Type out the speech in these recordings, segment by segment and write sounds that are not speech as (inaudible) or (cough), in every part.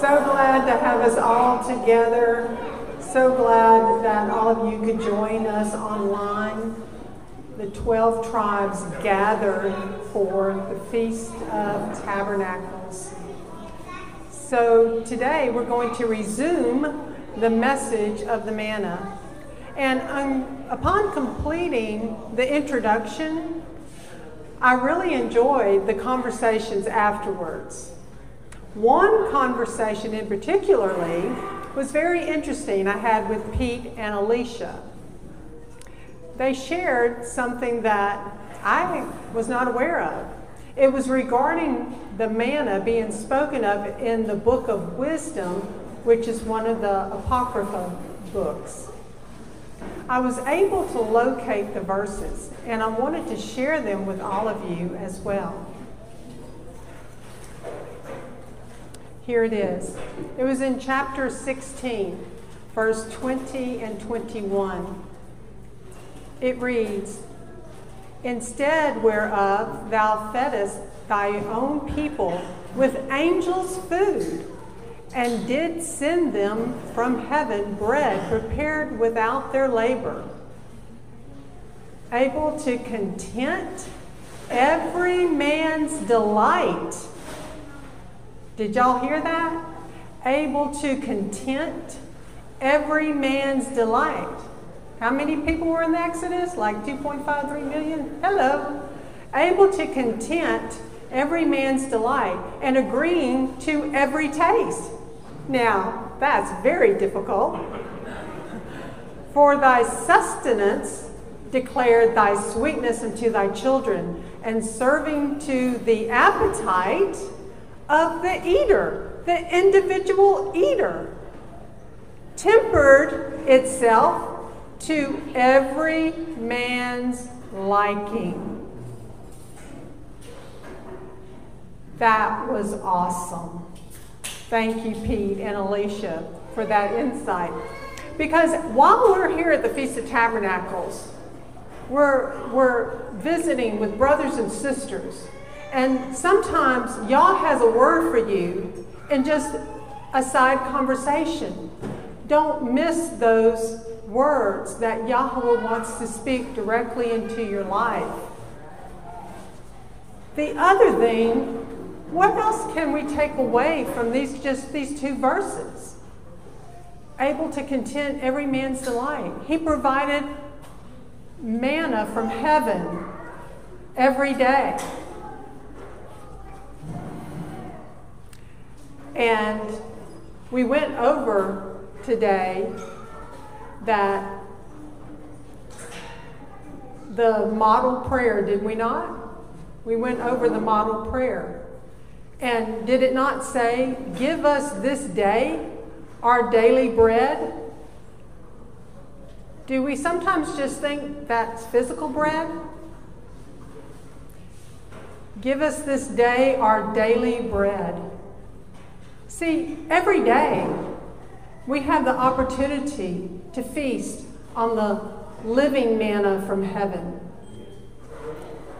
So glad to have us all together. So glad that all of you could join us online. The 12 tribes gathered for the Feast of Tabernacles. So today we're going to resume the message of the manna. And um, upon completing the introduction, I really enjoyed the conversations afterwards. One conversation in particularly was very interesting I had with Pete and Alicia. They shared something that I was not aware of. It was regarding the manna being spoken of in the book of wisdom, which is one of the Apocrypha books. I was able to locate the verses, and I wanted to share them with all of you as well. Here it is. It was in chapter 16, verse 20 and 21. It reads Instead whereof thou feddest thy own people with angels' food, and did send them from heaven bread prepared without their labor, able to content every man's delight did y'all hear that? Able to content every man's delight. How many people were in the Exodus? Like 2.53 million? Hello. Able to content every man's delight and agreeing to every taste. Now, that's very difficult. For thy sustenance declared thy sweetness unto thy children, and serving to the appetite of the eater, the individual eater, tempered itself to every man's liking. That was awesome. Thank you, Pete and Alicia, for that insight. Because while we're here at the Feast of Tabernacles, we're, we're visiting with brothers and sisters and sometimes Yah has a word for you in just a side conversation. Don't miss those words that Yahweh wants to speak directly into your life. The other thing, what else can we take away from these just these two verses? Able to content every man's delight. He provided manna from heaven every day. And we went over today that the model prayer, did we not? We went over the model prayer. And did it not say, Give us this day our daily bread? Do we sometimes just think that's physical bread? Give us this day our daily bread. See, every day we have the opportunity to feast on the living manna from heaven.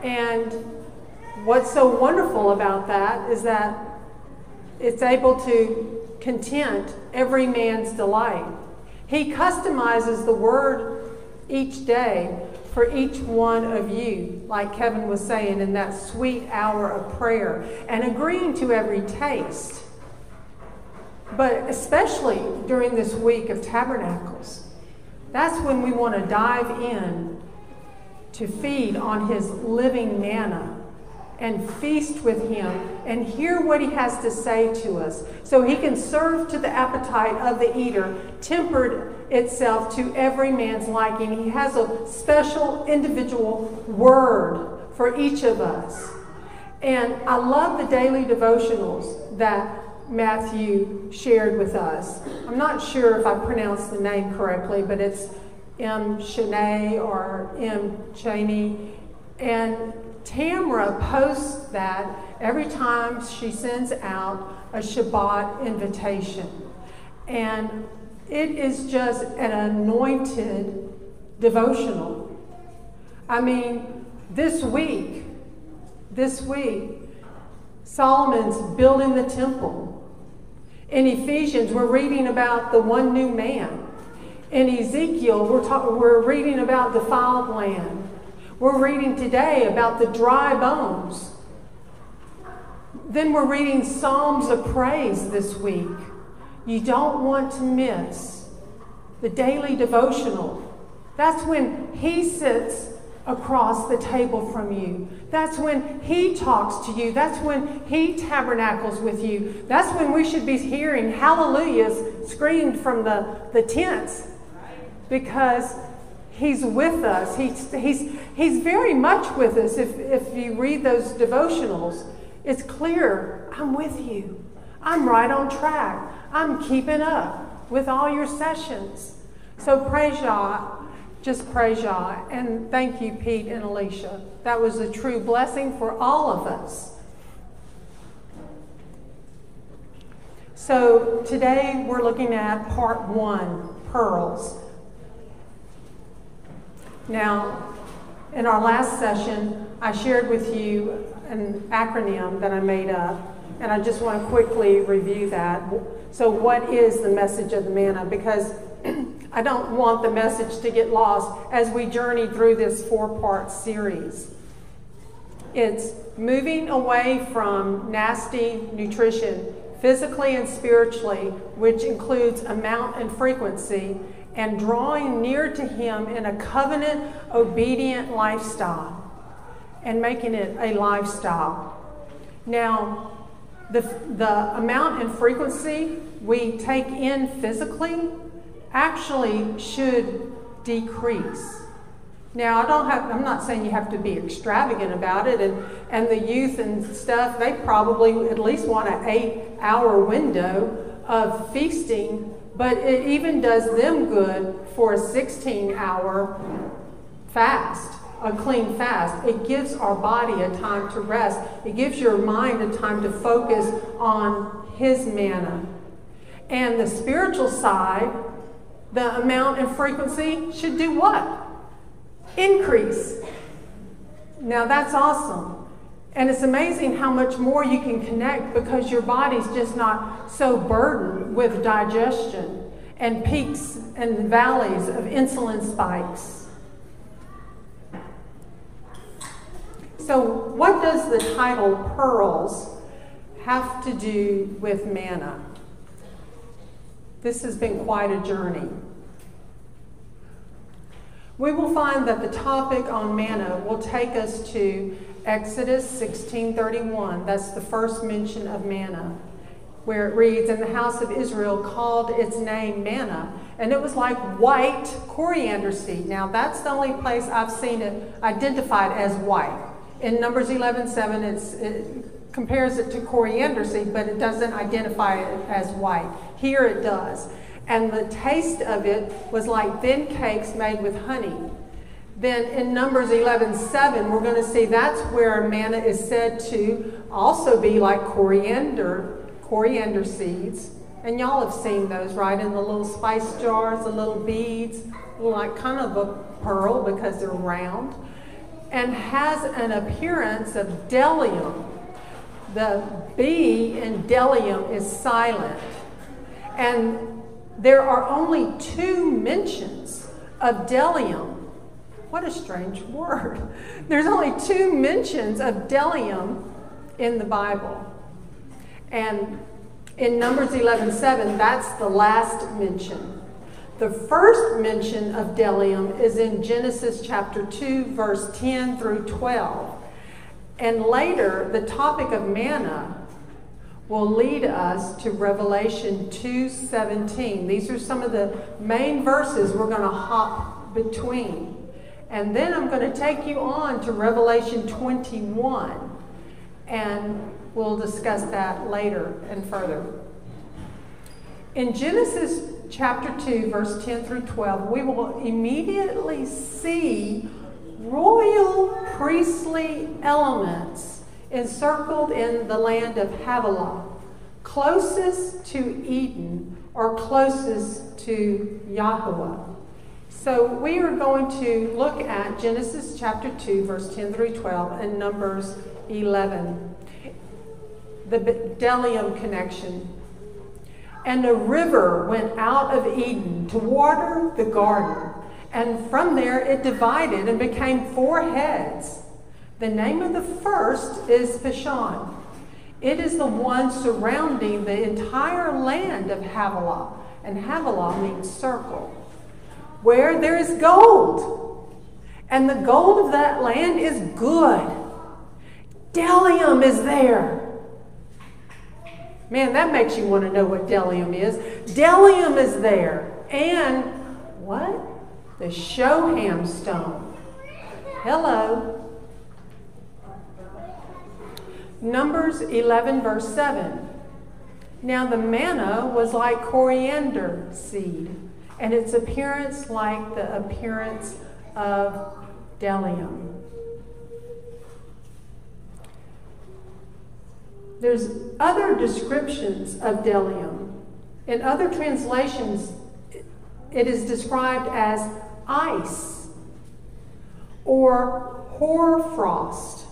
And what's so wonderful about that is that it's able to content every man's delight. He customizes the word each day for each one of you, like Kevin was saying in that sweet hour of prayer, and agreeing to every taste. But especially during this week of tabernacles, that's when we want to dive in to feed on his living manna and feast with him and hear what he has to say to us so he can serve to the appetite of the eater, tempered itself to every man's liking. He has a special individual word for each of us. And I love the daily devotionals that Matthew shared with us. I'm not sure if I pronounced the name correctly, but it's M. Shanae or M. Cheney. And Tamra posts that every time she sends out a Shabbat invitation. And it is just an anointed devotional. I mean, this week, this week, Solomon's building the temple. In Ephesians, we're reading about the one new man. In Ezekiel, we're, talk- we're reading about defiled land. We're reading today about the dry bones. Then we're reading Psalms of Praise this week. You don't want to miss the daily devotional. That's when he sits across the table from you. That's when He talks to you. That's when He tabernacles with you. That's when we should be hearing hallelujahs screamed from the, the tents because He's with us. He's, he's, he's very much with us. If, if you read those devotionals, it's clear I'm with you. I'm right on track. I'm keeping up with all your sessions. So praise Yah just praise Yah. And thank you, Pete and Alicia. That was a true blessing for all of us. So today we're looking at part one pearls. Now, in our last session, I shared with you an acronym that I made up, and I just want to quickly review that. So, what is the message of the manna? Because I don't want the message to get lost as we journey through this four part series. It's moving away from nasty nutrition, physically and spiritually, which includes amount and frequency, and drawing near to Him in a covenant obedient lifestyle and making it a lifestyle. Now, the, the amount and frequency we take in physically actually should decrease. Now, I don't have, I'm not saying you have to be extravagant about it, and, and the youth and stuff, they probably at least want an eight hour window of feasting, but it even does them good for a 16 hour fast, a clean fast. It gives our body a time to rest, it gives your mind a time to focus on His manna. And the spiritual side, the amount and frequency should do what? Increase. Now that's awesome. And it's amazing how much more you can connect because your body's just not so burdened with digestion and peaks and valleys of insulin spikes. So, what does the title Pearls have to do with manna? This has been quite a journey. We will find that the topic on manna will take us to Exodus 16:31. That's the first mention of manna, where it reads, "And the house of Israel called its name manna, and it was like white coriander seed." Now, that's the only place I've seen it identified as white. In Numbers 11:7, it compares it to coriander seed, but it doesn't identify it as white. Here it does and the taste of it was like thin cakes made with honey. Then in Numbers 11 7, we're going to see that's where manna is said to also be like coriander, coriander seeds. And y'all have seen those, right? In the little spice jars, the little beads, like kind of a pearl because they're round, and has an appearance of bdellium. The B in Bdellium is silent. And there are only two mentions of Bdellium. What a strange word. (laughs) There's only two mentions of Bdellium in the Bible. And in Numbers 11:7, that's the last mention. The first mention of Bdellium is in Genesis chapter 2, verse 10 through 12. And later, the topic of manna will lead us to Revelation 2:17. These are some of the main verses we're going to hop between. And then I'm going to take you on to Revelation 21 and we'll discuss that later and further. In Genesis chapter 2 verse 10 through 12, we will immediately see royal priestly elements encircled in the land of Havilah, closest to Eden or closest to Yahweh. So we are going to look at Genesis chapter 2, verse 10 through 12, and Numbers 11. The bdellium connection. And a river went out of Eden to water the garden. And from there it divided and became four heads. The name of the first is Pishon. It is the one surrounding the entire land of Havilah. And Havilah means circle. Where there is gold. And the gold of that land is good. Bdellium is there. Man, that makes you want to know what bdellium is. Bdellium is there. And what? The Shoham stone. Hello. Numbers 11, verse 7. Now the manna was like coriander seed, and its appearance like the appearance of bdellium. There's other descriptions of bdellium. In other translations, it is described as ice or hoarfrost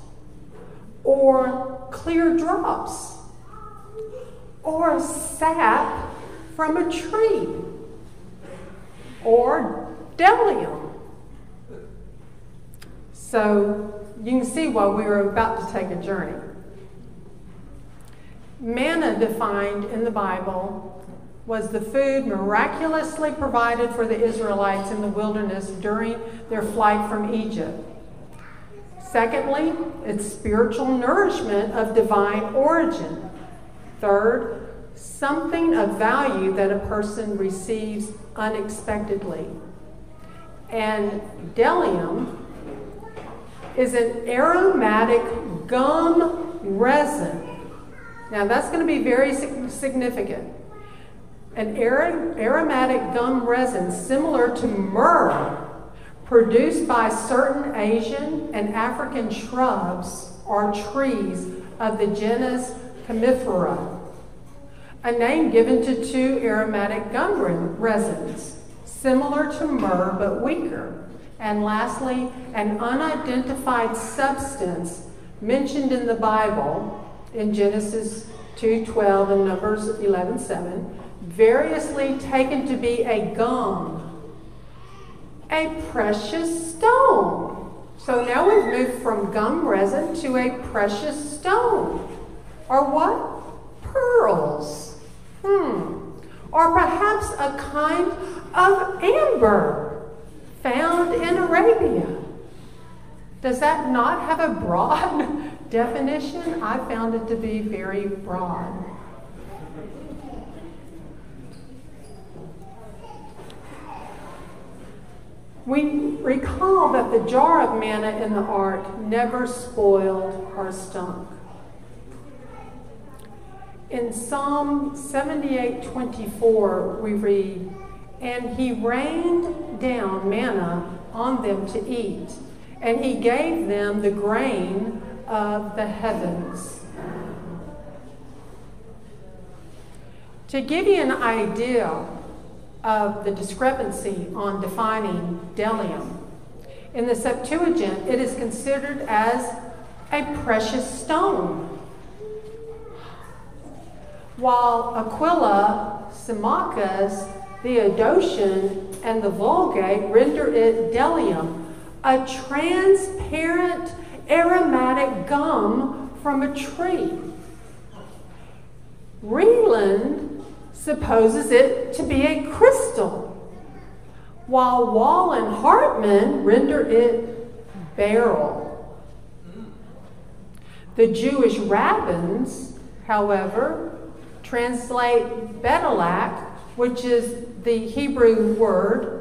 or clear drops or sap from a tree or bdellium. So you can see why we were about to take a journey. Manna, defined in the Bible, was the food miraculously provided for the Israelites in the wilderness during their flight from Egypt. Secondly, it's spiritual nourishment of divine origin. Third, something of value that a person receives unexpectedly. And bdellium is an aromatic gum resin now that's going to be very significant. An aromatic gum resin similar to myrrh produced by certain Asian and African shrubs or trees of the genus Commiphora, a name given to two aromatic gum resins, similar to myrrh but weaker. And lastly, an unidentified substance mentioned in the Bible in Genesis 2:12 and Numbers 11:7, variously taken to be a gum, a precious stone. So now we've moved from gum resin to a precious stone. Or what? Pearls. Hmm. Or perhaps a kind of amber found in Arabia. Does that not have a broad (laughs) definition, I found it to be very broad. We recall that the jar of manna in the ark never spoiled or stunk. In Psalm 78:24 we read, "And he rained down manna on them to eat, and he gave them the grain of the heavens. To give you an idea of the discrepancy on defining bdellium. in the Septuagint, it is considered as a precious stone. While Aquila, Symmachus, Theodotion, and the Vulgate render it bdellium, a transparent aromatic gum from a tree. Reland supposes it to be a crystal, while Wall and Hartman render it beryl. The Jewish rabbins, however, translate betalak, which is the Hebrew word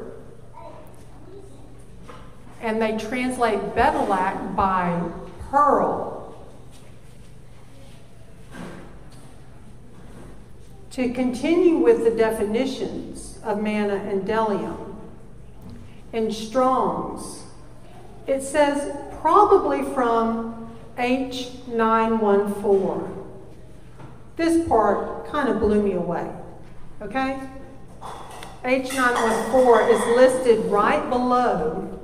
and they translate betalak by pearl. To continue with the definitions of manna and bdellium, in Strong's, it says probably from H914. This part kind of blew me away, okay? H914 is listed right below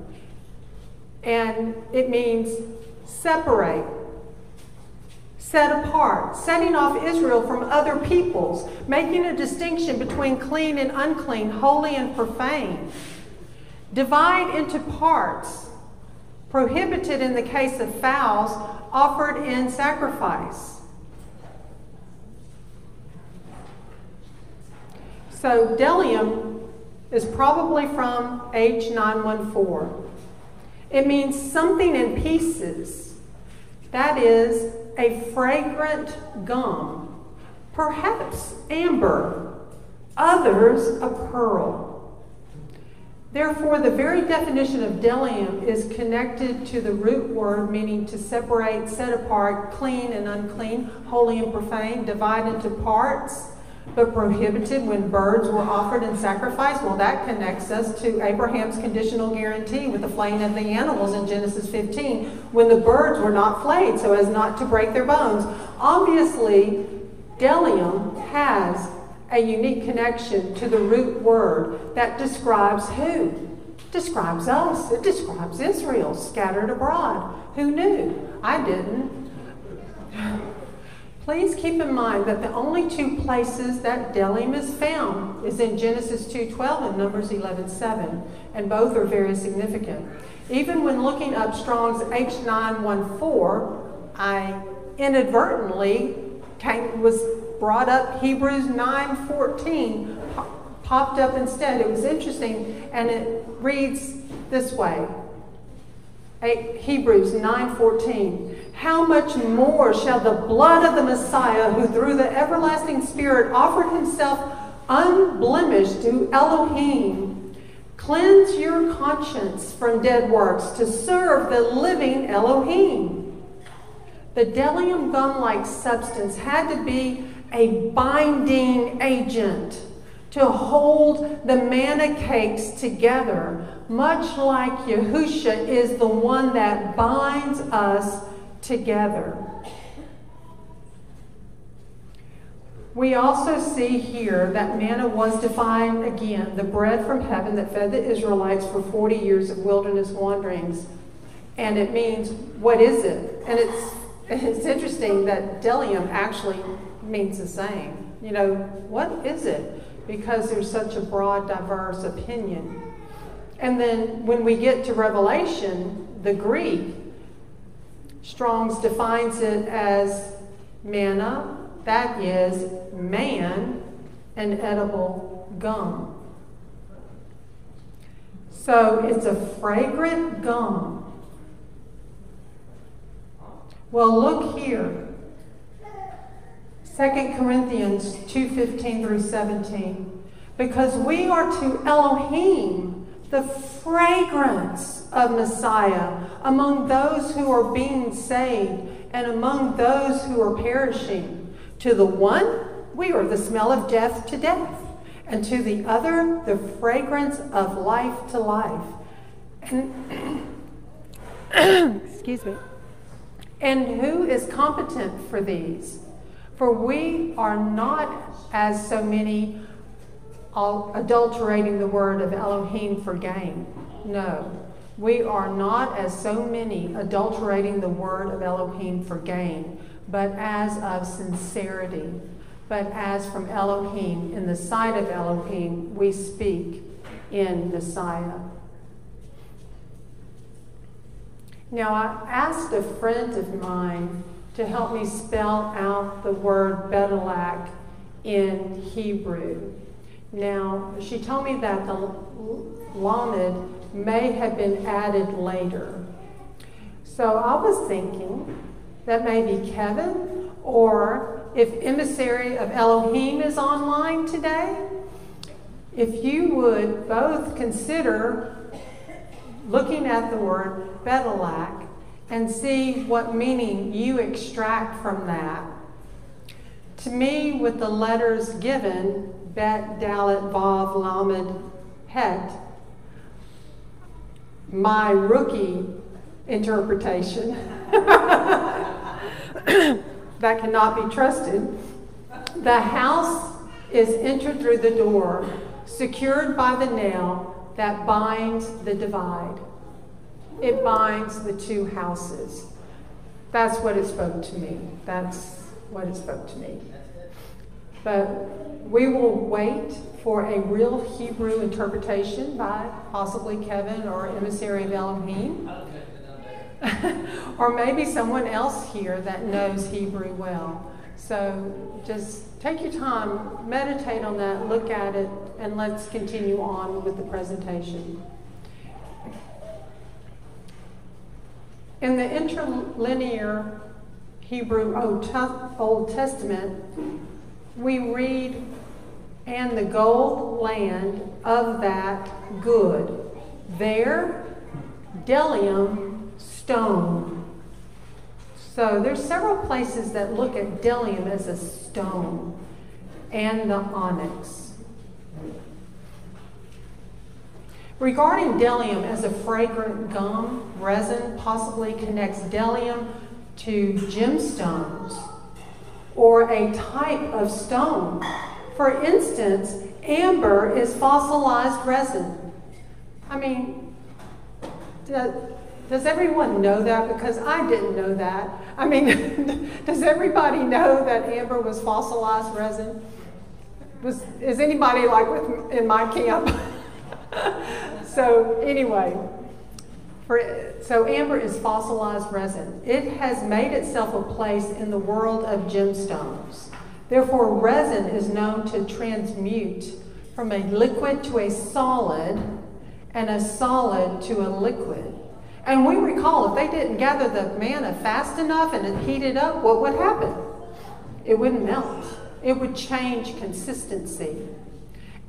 and it means separate, set apart, setting off Israel from other peoples, making a distinction between clean and unclean, holy and profane. Divide into parts, prohibited in the case of fowls offered in sacrifice. So, bdellium is probably from H914. It means something in pieces. That is a fragrant gum, perhaps amber, others a pearl. Therefore, the very definition of bdellium is connected to the root word meaning to separate, set apart, clean and unclean, holy and profane, divide into parts, but prohibited when birds were offered in sacrifice. Well, that connects us to Abraham's conditional guarantee with the flaying of the animals in Genesis 15 when the birds were not flayed so as not to break their bones. Obviously, bdellium has a unique connection to the root word that describes who? Describes us. It describes Israel scattered abroad. Who knew? I didn't. Please keep in mind that the only two places that bdellium is found is in Genesis 2.12 and Numbers 11.7, and both are very significant. Even when looking up Strong's H914, I inadvertently was brought up Hebrews 9.14, popped up instead. It was interesting, and it reads this way. Hebrews 9:14 how much more shall the blood of the Messiah, who through the everlasting Spirit offered himself unblemished to Elohim, cleanse your conscience from dead works to serve the living Elohim? The bdellium gum like substance had to be a binding agent to hold the manna cakes together, much like Yahusha is the one that binds us together. We also see here that manna was defined again, the bread from heaven that fed the Israelites for 40 years of wilderness wanderings. And it means, what is it? And it's, it's interesting that bdellium actually means the same. You know, what is it? Because there's such a broad, diverse opinion. And then when we get to Revelation, the Greek, Strong's defines it as manna, that is, man, an edible gum. So it's a fragrant gum. Well, look here. 2 Corinthians 2:15 through 17. Because we are to Elohim the fragrance of Messiah among those who are being saved and among those who are perishing. To the one, we are the smell of death to death, and to the other, the fragrance of life to life. And, (coughs) excuse me. And who is competent for these? For we are not as so many adulterating the word of Elohim for gain. No, we are not as so many adulterating the word of Elohim for gain, but as of sincerity, but as from Elohim, in the sight of Elohim, we speak in Messiah. Now, I asked a friend of mine to help me spell out the word Bedelak in Hebrew. Now, she told me that the Lamed may have been added later. So I was thinking that maybe Kevin, or if emissary of Elohim is online today, if you would both consider looking at the word Bedelak and see what meaning you extract from that. To me, with the letters given, Bet, Dalet, Vav, Lamed, Het, my rookie interpretation (laughs) that cannot be trusted. The house is entered through the door, secured by the nail that binds the divide. It binds the two houses. that's what it spoke to me. That's what it spoke to me. But we will wait for a real Hebrew interpretation by possibly Kevin or emissary of Elohim. (laughs) or maybe someone else here that knows Hebrew well. So just take your time, meditate on that, look at it, and let's continue on with the presentation. In the interlinear Hebrew Old Testament, we read, and the gold land of that good. There, bdellium, stone. So there's several places that look at bdellium as a stone and the onyx. Regarding bdellium as a fragrant gum, resin possibly connects bdellium to gemstones or a type of stone. For instance, amber is fossilized resin. I mean, does everyone know that? Because I didn't know that. I mean, (laughs) does everybody know that amber was fossilized resin? Was, is anybody like with, in my camp? (laughs) (laughs) so anyway, for, so amber is fossilized resin. It has made itself a place in the world of gemstones. Therefore, resin is known to transmute from a liquid to a solid and a solid to a liquid. And we recall if they didn't gather the manna fast enough and it heated up, what would happen? It wouldn't melt. It would change consistency.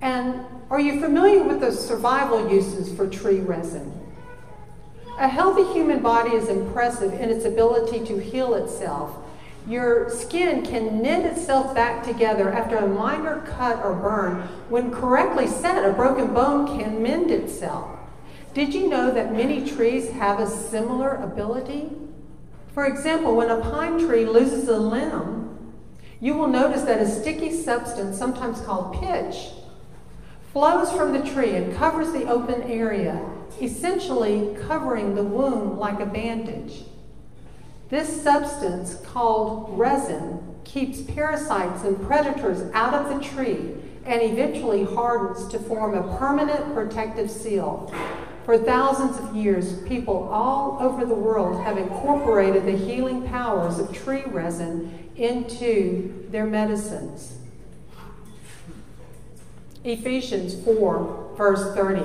And are you familiar with the survival uses for tree resin? A healthy human body is impressive in its ability to heal itself. Your skin can knit itself back together after a minor cut or burn. When correctly set, a broken bone can mend itself. Did you know that many trees have a similar ability? For example, when a pine tree loses a limb, you will notice that a sticky substance, sometimes called pitch, flows from the tree and covers the open area, essentially covering the wound like a bandage. This substance, called resin, keeps parasites and predators out of the tree and eventually hardens to form a permanent protective seal. For thousands of years, people all over the world have incorporated the healing powers of tree resin into their medicines. Ephesians 4, verse 30.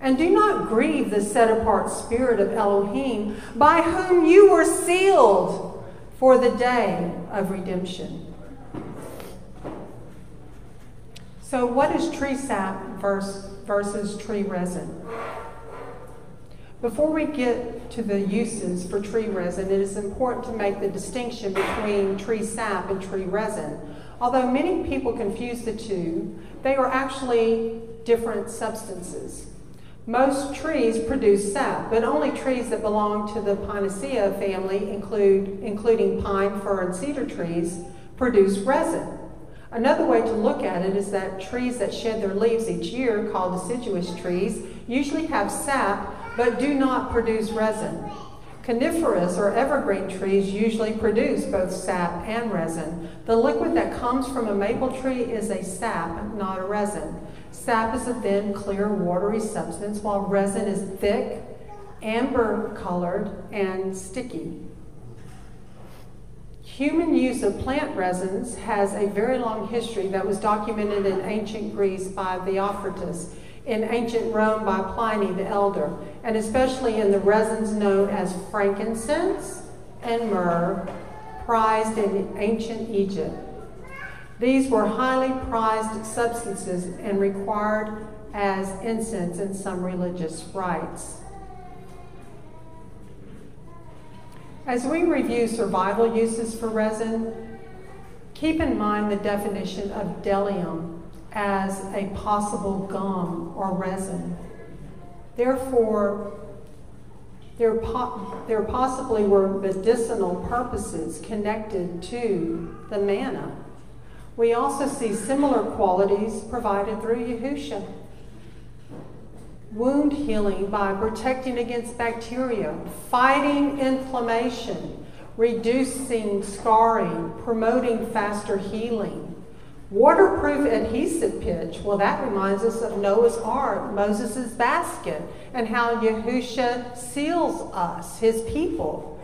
And do not grieve the set apart spirit of Elohim, by whom you were sealed for the day of redemption. So, what is tree sap versus tree resin? Before we get to the uses for tree resin, it is important to make the distinction between tree sap and tree resin. Although many people confuse the two, they are actually different substances. Most trees produce sap, but only trees that belong to the Pinaceae family, include, including pine, fir, and cedar trees, produce resin. Another way to look at it is that trees that shed their leaves each year, called deciduous trees, usually have sap but do not produce resin. Coniferous or evergreen trees usually produce both sap and resin. The liquid that comes from a maple tree is a sap, not a resin. Sap is a thin, clear, watery substance, while resin is thick, amber colored, and sticky. Human use of plant resins has a very long history that was documented in ancient Greece by Theophrastus in ancient Rome by Pliny the Elder, and especially in the resins known as frankincense and myrrh, prized in ancient Egypt. These were highly prized substances and required as incense in some religious rites. As we review survival uses for resin, keep in mind the definition of bdellium as a possible gum or resin. Therefore, there, po- there possibly were medicinal purposes connected to the manna. We also see similar qualities provided through Yahusha. Wound healing by protecting against bacteria, fighting inflammation, reducing scarring, promoting faster healing. Waterproof adhesive pitch. Well, that reminds us of Noah's Ark, Moses' basket, and how Yahusha seals us, his people.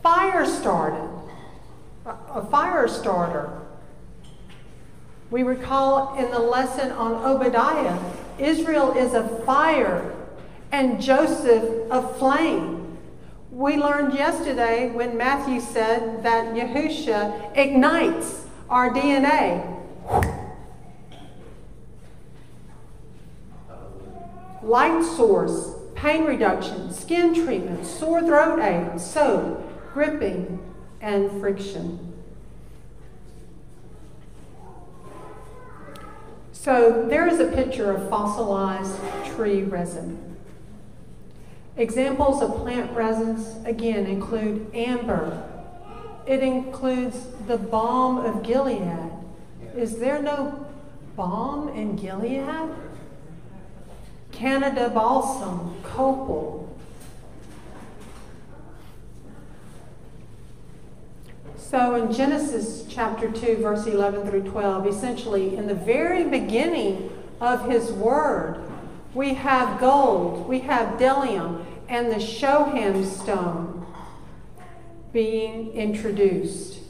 Fire started, a fire starter. We recall in the lesson on Obadiah, Israel is a fire and Joseph a flame. We learned yesterday when Matthew said that Yahusha ignites our DNA. Light source, pain reduction, skin treatment, sore throat aid, soap, gripping, and friction. So there is a picture of fossilized tree resin. Examples of plant resins, again, include amber. It includes the balm of Gilead. Is there no balm in Gilead? Canada balsam, copal, So in Genesis chapter 2, verse 11 through 12, essentially in the very beginning of his word, we have gold, we have bdellium, and the shoham stone being introduced.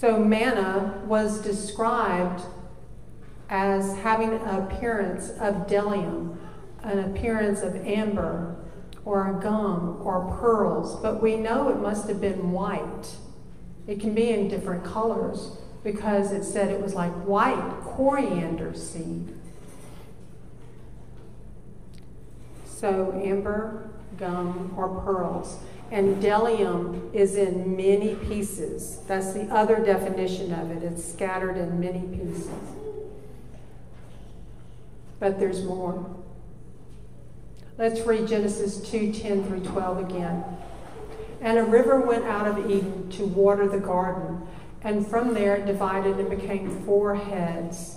So manna was described as having an appearance of bdellium, an appearance of amber, or gum or pearls, but we know it must have been white. It can be in different colors because it said it was like white coriander seed. So, amber, gum, or pearls. And bdellium is in many pieces. That's the other definition of it. It's scattered in many pieces. But there's more. Let's read Genesis 2 10 through 12 again. And a river went out of Eden to water the garden, and from there it divided and became four heads.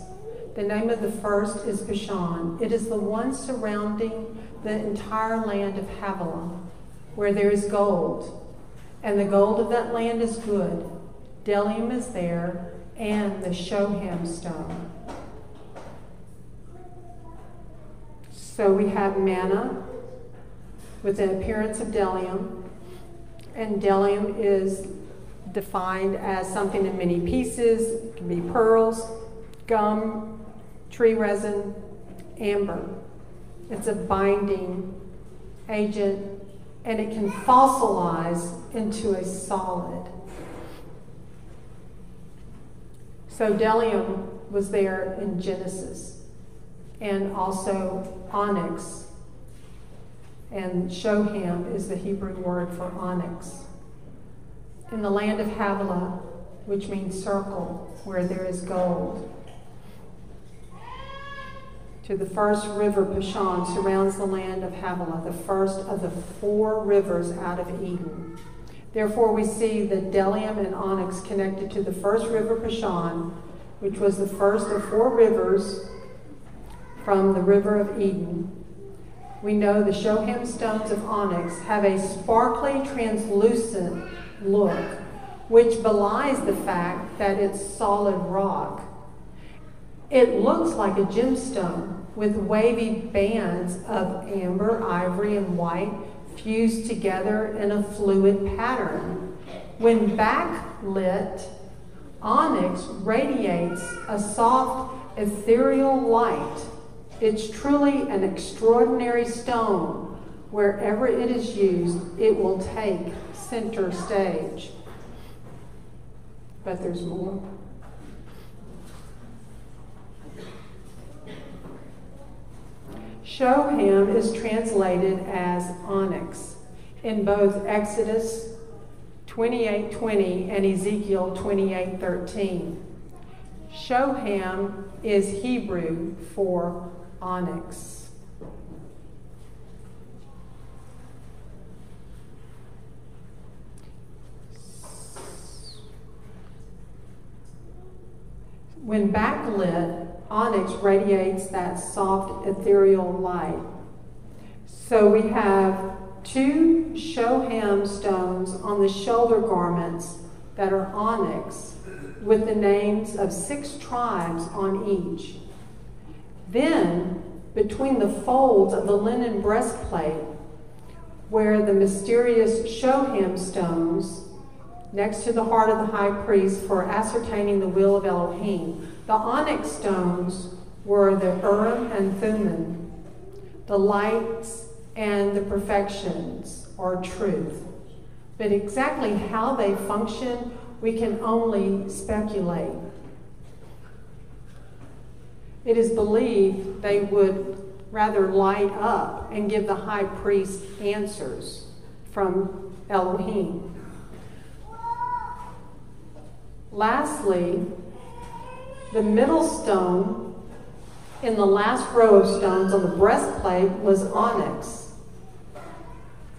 The name of the first is Pishon. It is the one surrounding the entire land of Havilah, where there is gold. And the gold of that land is good. Bdellium is there, and the Shoham stone. So we have manna with the appearance of bdellium, and bdellium is defined as something in many pieces. It can be pearls, gum, tree resin, amber. It's a binding agent, and it can fossilize into a solid. So Bdellium was there in Genesis and also onyx. And shoham is the Hebrew word for onyx. In the land of Havilah, which means circle, where there is gold. To the first river, Pishon, surrounds the land of Havilah, the first of the four rivers out of Eden. Therefore, we see the bdellium and onyx connected to the first river, Pishon, which was the first of four rivers from the river of Eden. We know the Shoham stones of onyx have a sparkly, translucent look, which belies the fact that it's solid rock. It looks like a gemstone with wavy bands of amber, ivory, and white fused together in a fluid pattern. When backlit, onyx radiates a soft, ethereal light it's truly an extraordinary stone. Wherever it is used, it will take center stage. But there's more. Shoham is translated as onyx in both Exodus 28:20 and Ezekiel 28:13. Shoham is Hebrew for onyx. When backlit, onyx radiates that soft ethereal light. So we have two shoham stones on the shoulder garments that are onyx, with the names of six tribes on each. Then, between the folds of the linen breastplate, where the mysterious shoham stones, next to the heart of the high priest for ascertaining the will of Elohim, the onyx stones were the Urim and Thummim, the lights and the perfections or truth. But exactly how they function, we can only speculate. It is believed they would rather light up and give the high priest answers from Elohim. Lastly, the middle stone in the last row of stones on the breastplate was onyx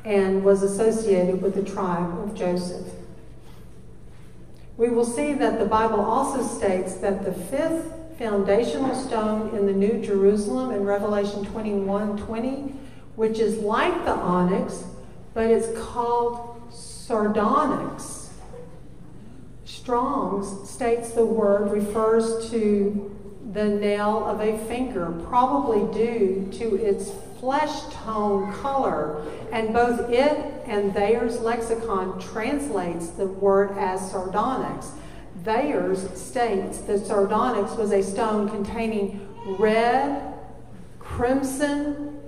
and was associated with the tribe of Joseph. We will see that the Bible also states that the fifth foundational stone in the New Jerusalem in Revelation 21 20, which is like the onyx, but it's called sardonyx. Strong's states the word refers to the nail of a finger, probably due to its flesh tone color. And both it and Thayer's lexicon translates the word as sardonyx. Thayer's states that sardonyx was a stone containing red, crimson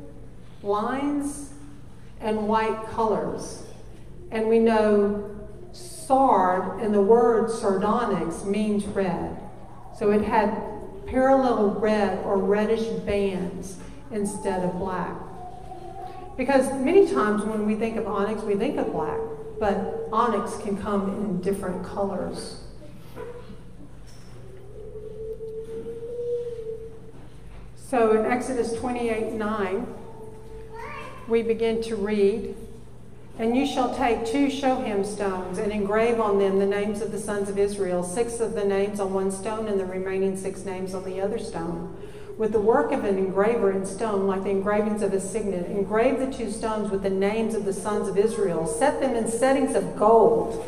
lines, and white colors. And we know sard and the word sardonyx means red. So it had parallel red or reddish bands instead of black. Because many times when we think of onyx, we think of black, but onyx can come in different colors. So in Exodus 28 9, we begin to read and you shall take two shoham stones and engrave on them the names of the sons of Israel, six of the names on one stone and the remaining six names on the other stone. With the work of an engraver in stone, like the engravings of a signet, engrave the two stones with the names of the sons of Israel. Set them in settings of gold.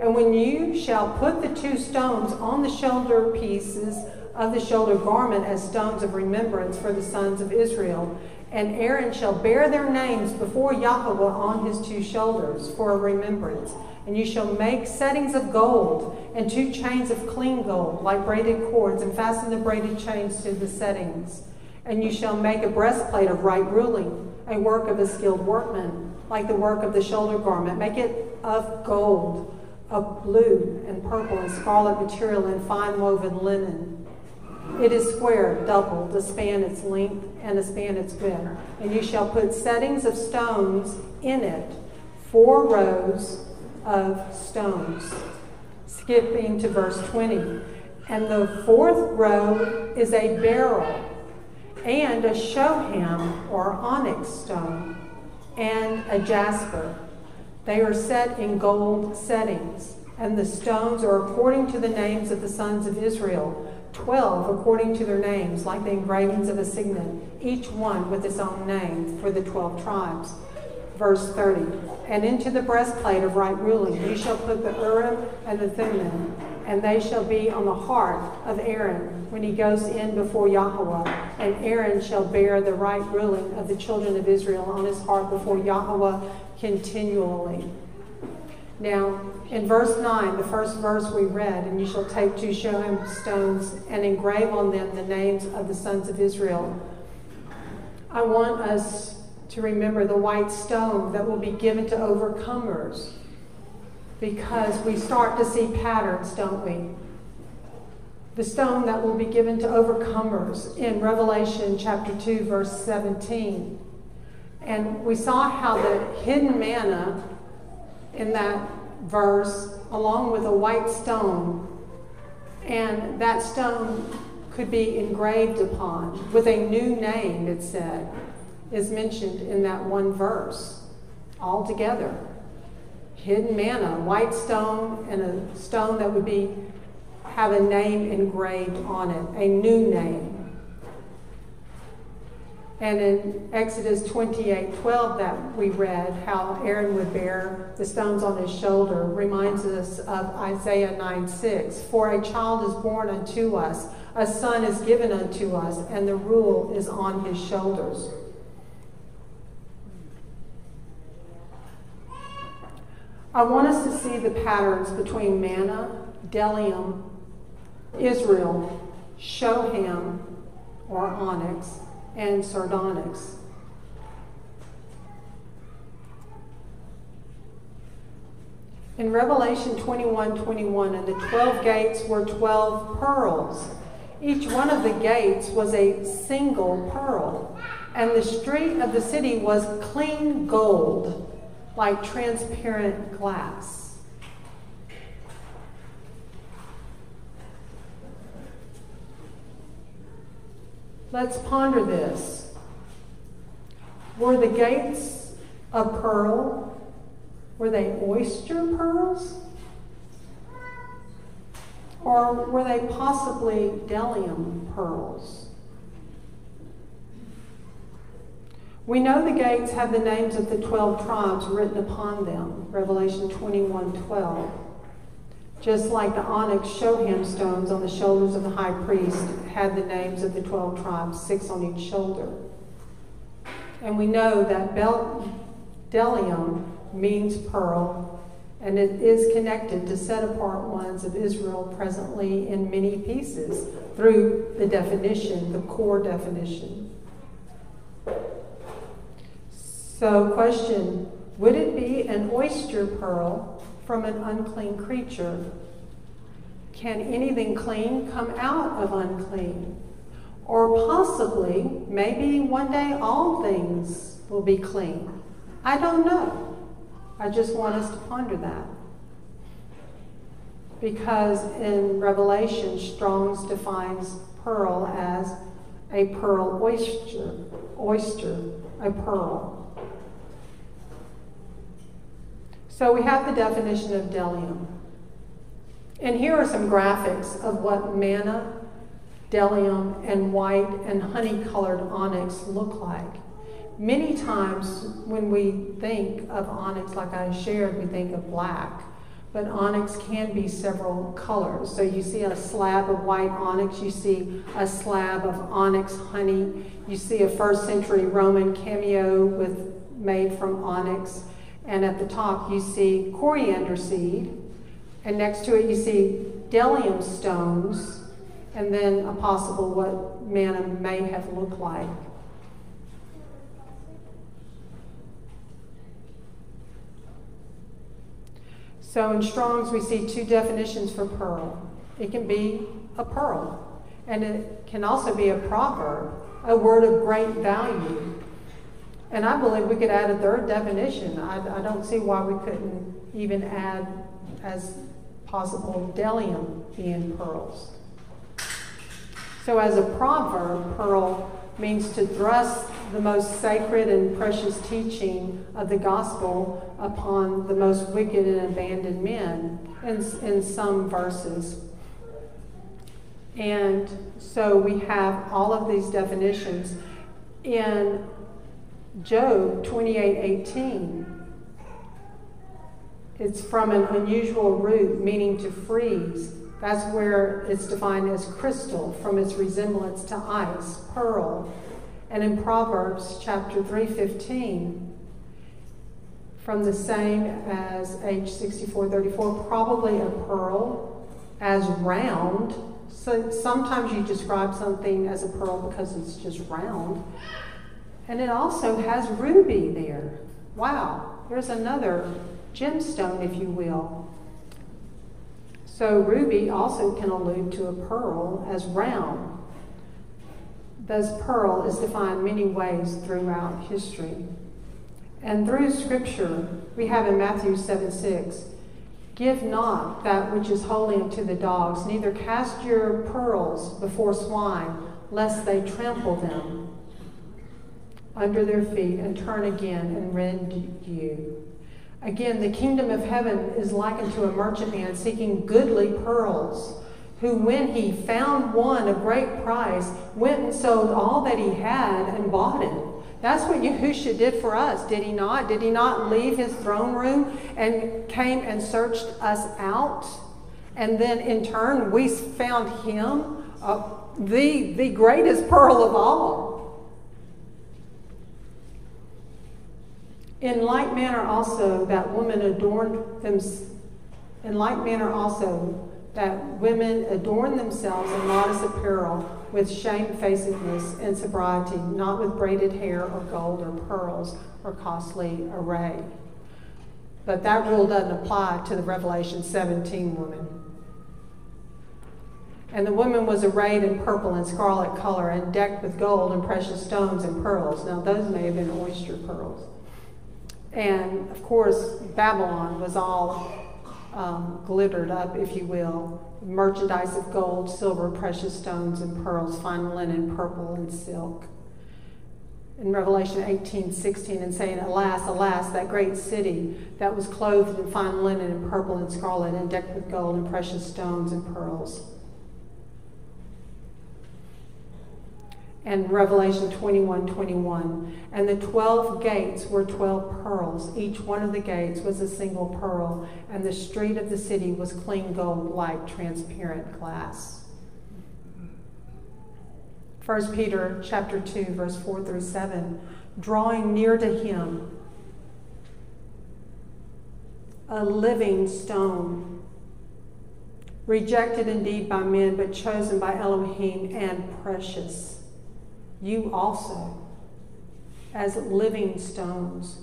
And when you shall put the two stones on the shoulder pieces of the shoulder garment as stones of remembrance for the sons of Israel, and Aaron shall bear their names before Yahweh on his two shoulders for a remembrance. And you shall make settings of gold and two chains of clean gold, like braided cords, and fasten the braided chains to the settings. And you shall make a breastplate of right ruling, a work of a skilled workman, like the work of the shoulder garment. Make it of gold, of blue and purple and scarlet material and fine woven linen it is square, double, to span its length and to span its width. And you shall put settings of stones in it, four rows of stones. Skipping to verse 20. And the fourth row is a beryl and a shoham or onyx stone and a jasper. They are set in gold settings, and the stones are according to the names of the sons of Israel 12 according to their names, like the engravings of a signet, each one with its own name for the 12 tribes. Verse 30 And into the breastplate of right ruling you shall put the Urim and the Thummim, and they shall be on the heart of Aaron when he goes in before Yahweh. And Aaron shall bear the right ruling of the children of Israel on his heart before Yahweh continually. Now, in verse 9, the first verse we read, and you shall take two shoham stones and engrave on them the names of the sons of Israel. I want us to remember the white stone that will be given to overcomers because we start to see patterns, don't we? The stone that will be given to overcomers in Revelation chapter 2, verse 17. And we saw how the hidden manna in that verse, along with a white stone. And that stone could be engraved upon with a new name, it said, is mentioned in that one verse altogether. Hidden manna, white stone, and a stone that would be have a name engraved on it, a new name. And in Exodus 28 12, that we read, how Aaron would bear the stones on his shoulder, reminds us of Isaiah 9 6. For a child is born unto us, a son is given unto us, and the rule is on his shoulders. I want us to see the patterns between manna, Bdellium, Israel, shoham, or onyx, and sardonyx. In Revelation 21 21, and the 12 gates were 12 pearls. Each one of the gates was a single pearl, and the street of the city was clean gold, like transparent glass. Let's ponder this. Were the gates of pearl, were they oyster pearls? Or were they possibly bdellium pearls? We know the gates have the names of the 12 tribes written upon them, Revelation 21 12. Just like the onyx shoham stones on the shoulders of the high priest had the names of the 12 tribes, six on each shoulder. And we know that bdellium means pearl, and it is connected to set apart ones of Israel presently in many pieces through the definition, the core definition. So, question Would it be an oyster pearl from an unclean creature? Can anything clean come out of unclean? Or possibly, maybe one day all things will be clean. I don't know. I just want us to ponder that. Because in Revelation, Strong's defines pearl as a pearl oyster, oyster, a pearl. So we have the definition of bdellium. And here are some graphics of what manna, bdellium, and white and honey colored onyx look like. Many times when we think of onyx, like I shared, we think of black. But onyx can be several colors. So you see a slab of white onyx, you see a slab of onyx honey, you see a first century Roman cameo with made from onyx. And at the top, you see coriander seed. And next to it, you see bdellium stones. And then a possible what manna may have looked like. So in Strong's, we see two definitions for pearl. It can be a pearl, and it can also be a proverb, a word of great value. And I believe we could add a third definition. I, I don't see why we couldn't even add as possible bdellium being pearls. So, as a proverb, pearl means to thrust the most sacred and precious teaching of the gospel upon the most wicked and abandoned men in, in some verses. And so we have all of these definitions. In Job 28:18. It's from an unusual root meaning to freeze. That's where it's defined as crystal from its resemblance to ice, pearl. And in Proverbs chapter 3:15 from the same as H6434, probably a pearl as round. So sometimes you describe something as a pearl because it's just round. And it also has ruby there. Wow, there's another gemstone, if you will. So, ruby also can allude to a pearl as round. Thus, pearl is defined many ways throughout history. And through Scripture, we have in Matthew 7 6, Give not that which is holy unto the dogs, neither cast your pearls before swine, lest they trample them under their feet and turn again and rend you. Again, the kingdom of heaven is likened to a merchant man seeking goodly pearls, who, when he found one of great price, went and sold all that he had and bought it. That's what Yahusha did for us, did he not? Did he not leave his throne room and came and searched us out? And then in turn, we found him, uh, the, the greatest pearl of all. In like manner also, that woman adorned them. In like manner also, that women adorn themselves in modest apparel with shamefacedness and sobriety, not with braided hair or gold or pearls or costly array. But that rule doesn't apply to the Revelation 17 woman. And the woman was arrayed in purple and scarlet color and decked with gold and precious stones and pearls. Now, those may have been oyster pearls. And of course, Babylon was all um, glittered up, if you will, merchandise of gold, silver, precious stones, and pearls, fine linen, purple, and silk. In Revelation 18, 16, and saying, Alas, alas, that great city that was clothed in fine linen and purple and scarlet and decked with gold and precious stones and pearls. And Revelation 21 21. And the 12 gates were 12 pearls. Each one of the gates was a single pearl, and the street of the city was clean gold like transparent glass. 1 Peter chapter 2 verse 4 through 7 drawing near to him a living stone rejected indeed by men but chosen by Elohim and precious you also, as living stones,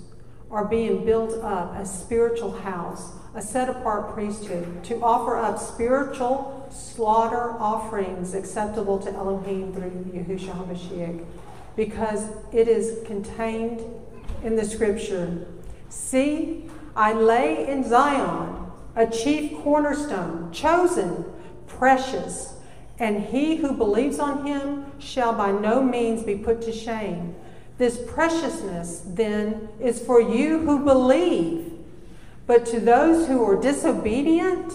are being built up a spiritual house, a set apart priesthood, to offer up spiritual slaughter offerings acceptable to Elohim through Yahushua HaMashiach, because it is contained in the scripture. See, I lay in Zion a chief cornerstone, chosen, precious and he who believes on him shall by no means be put to shame. This preciousness, then, is for you who believe. But to those who are disobedient,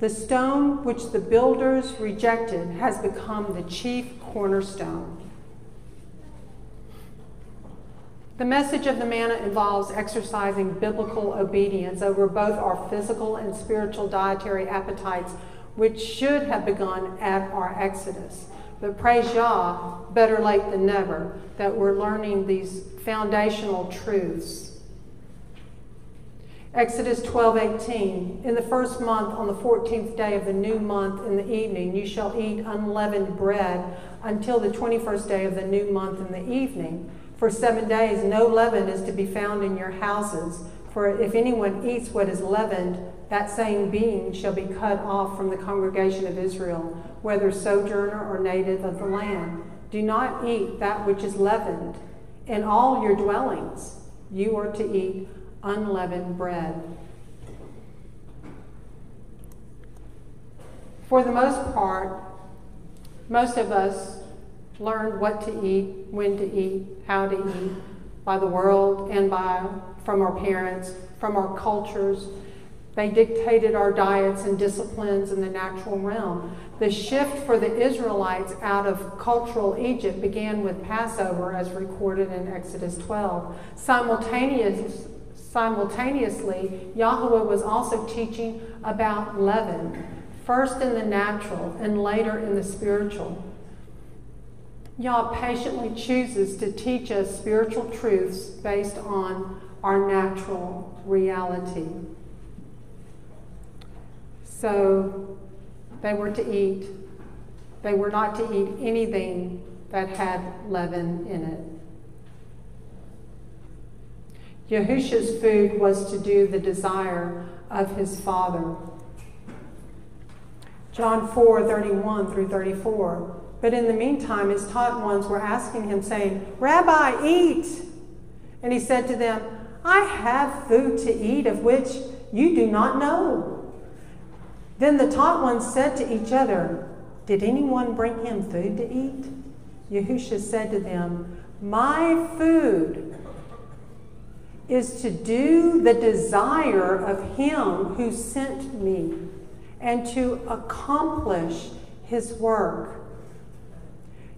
the stone which the builders rejected has become the chief cornerstone. The message of the manna involves exercising biblical obedience over both our physical and spiritual dietary appetites which should have begun at our Exodus. But praise Yah, better late than never, that we're learning these foundational truths. Exodus 12:18 In the first month on the 14th day of the new month in the evening you shall eat unleavened bread until the 21st day of the new month in the evening for 7 days no leaven is to be found in your houses for if anyone eats what is leavened, that same being shall be cut off from the congregation of Israel, whether sojourner or native of the land. Do not eat that which is leavened. In all your dwellings, you are to eat unleavened bread. For the most part, most of us learned what to eat, when to eat, how to eat by the world and by from our parents, from our cultures. They dictated our diets and disciplines in the natural realm. The shift for the Israelites out of cultural Egypt began with Passover, as recorded in Exodus 12. Simultaneous, simultaneously, Yahweh was also teaching about leaven, first in the natural and later in the spiritual. Yah patiently chooses to teach us spiritual truths based on our natural reality. So they were to eat, they were not to eat anything that had leaven in it. Yahusha's food was to do the desire of his father. John 4 31 through 34. But in the meantime, his taught ones were asking him, saying, Rabbi, eat. And he said to them, I have food to eat of which you do not know. Then the taught ones said to each other, Did anyone bring him food to eat? Yahusha said to them, My food is to do the desire of him who sent me and to accomplish his work.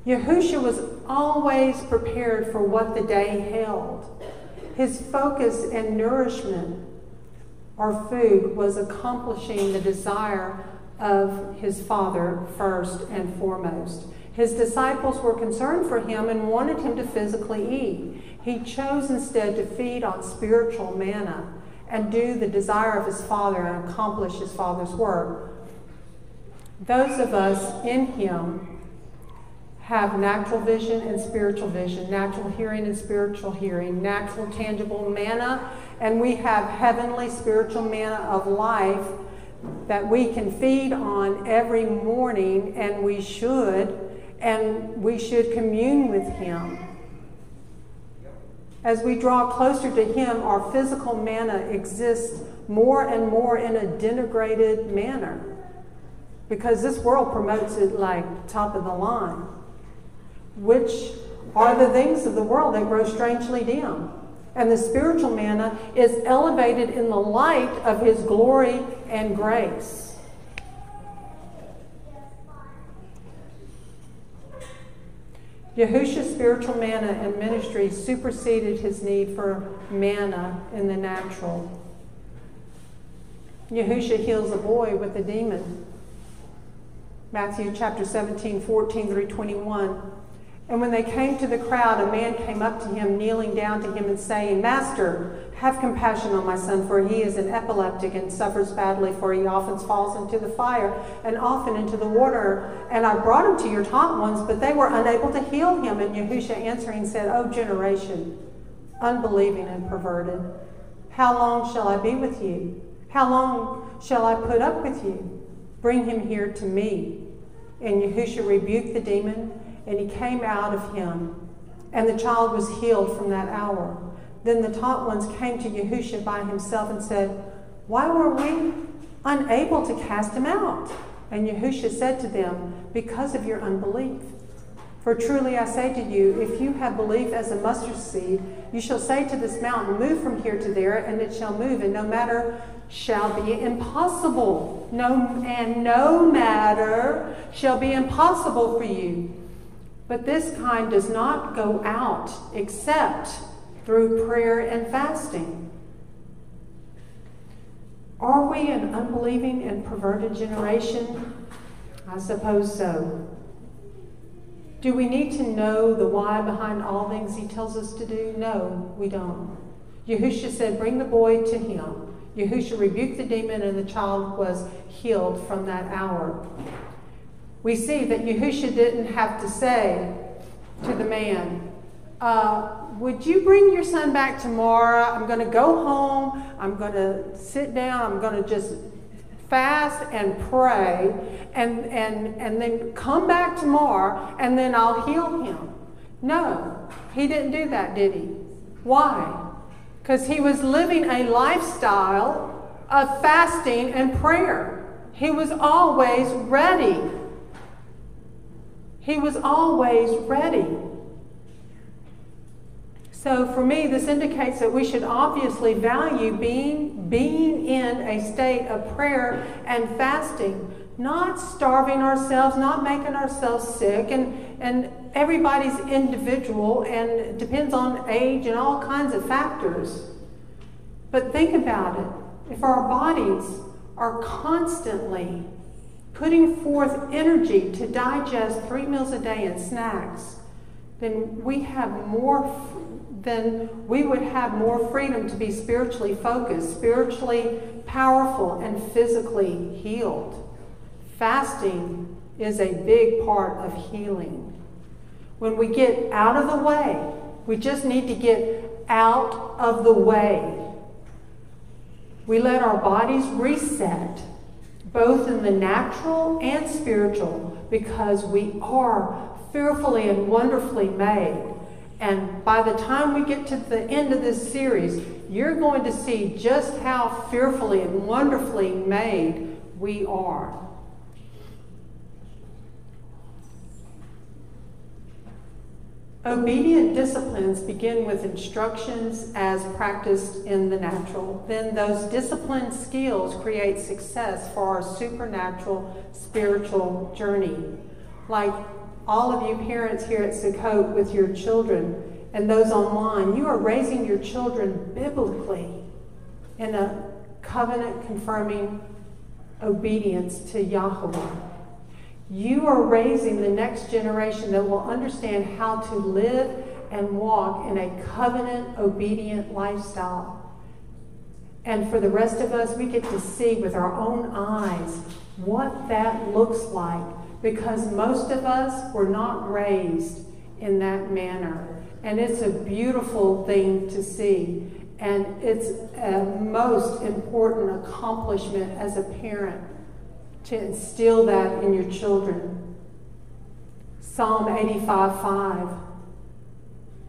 Yahusha was always prepared for what the day held. His focus and nourishment or food was accomplishing the desire of his Father first and foremost. His disciples were concerned for him and wanted him to physically eat. He chose instead to feed on spiritual manna and do the desire of his Father and accomplish his Father's work. Those of us in him have natural vision and spiritual vision, natural hearing and spiritual hearing, natural tangible manna, and we have heavenly spiritual manna of life that we can feed on every morning, and we should, and we should commune with Him. As we draw closer to Him, our physical manna exists more and more in a denigrated manner because this world promotes it like top of the line, which are the things of the world that grow strangely dim. And the spiritual manna is elevated in the light of his glory and grace. Yahusha's spiritual manna and ministry superseded his need for manna in the natural. Yahusha heals a boy with a demon. Matthew chapter 17, 14 through 21. And when they came to the crowd, a man came up to him, kneeling down to him and saying, Master, have compassion on my son, for he is an epileptic and suffers badly, for he often falls into the fire and often into the water. And I brought him to your taught ones, but they were unable to heal him. And Yahusha answering said, O generation, unbelieving and perverted, how long shall I be with you? How long shall I put up with you? Bring him here to me. And Yahusha rebuked the demon and he came out of him, and the child was healed from that hour. Then the taught ones came to Yahusha by himself and said, Why were we unable to cast him out? And Yahusha said to them, Because of your unbelief. For truly I say to you, if you have belief as a mustard seed, you shall say to this mountain, Move from here to there, and it shall move, and no matter shall be impossible. No, and no matter shall be impossible for you. But this kind does not go out except through prayer and fasting. Are we an unbelieving and perverted generation? I suppose so. Do we need to know the why behind all things he tells us to do? No, we don't. Yahusha said, Bring the boy to him. Yahusha rebuked the demon, and the child was healed from that hour we see that Yahusha didn't have to say to the man, uh, Would you bring your son back tomorrow? I'm going to go home. I'm going to sit down. I'm going to just fast and pray and, and, and then come back tomorrow and then I'll heal him. No, he didn't do that, did he? Why? Because he was living a lifestyle of fasting and prayer. He was always ready he was always ready. So for me, this indicates that we should obviously value being, being in a state of prayer and fasting, not starving ourselves, not making ourselves sick, and, and everybody's individual and depends on age and all kinds of factors. But think about it. If our bodies are constantly putting forth energy to digest three meals a day and snacks, then we have more, then we would have more freedom to be spiritually focused, spiritually powerful, and physically healed. Fasting is a big part of healing. When we get out of the way, we just need to get out of the way. We let our bodies reset both in the natural and spiritual, because we are fearfully and wonderfully made. And by the time we get to the end of this series, you're going to see just how fearfully and wonderfully made we are. Obedient disciplines begin with instructions as practiced in the natural. Then those disciplined skills create success for our supernatural spiritual journey. Like all of you parents here at Sukkot with your children and those online, you are raising your children biblically in a covenant confirming obedience to Yahweh. You are raising the next generation that will understand how to live and walk in a covenant obedient lifestyle. And for the rest of us, we get to see with our own eyes what that looks like because most of us were not raised in that manner. And it's a beautiful thing to see. And it's a most important accomplishment as a parent to instill that in your children. Psalm 85 5.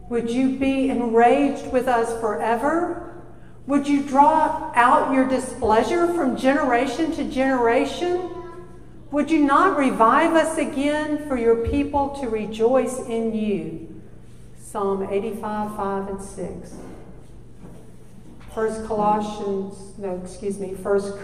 Would you be enraged with us forever? Would you draw out your displeasure from generation to generation? Would you not revive us again for your people to rejoice in you? Psalm 85 5 and 6. First Colossians, no, excuse me, First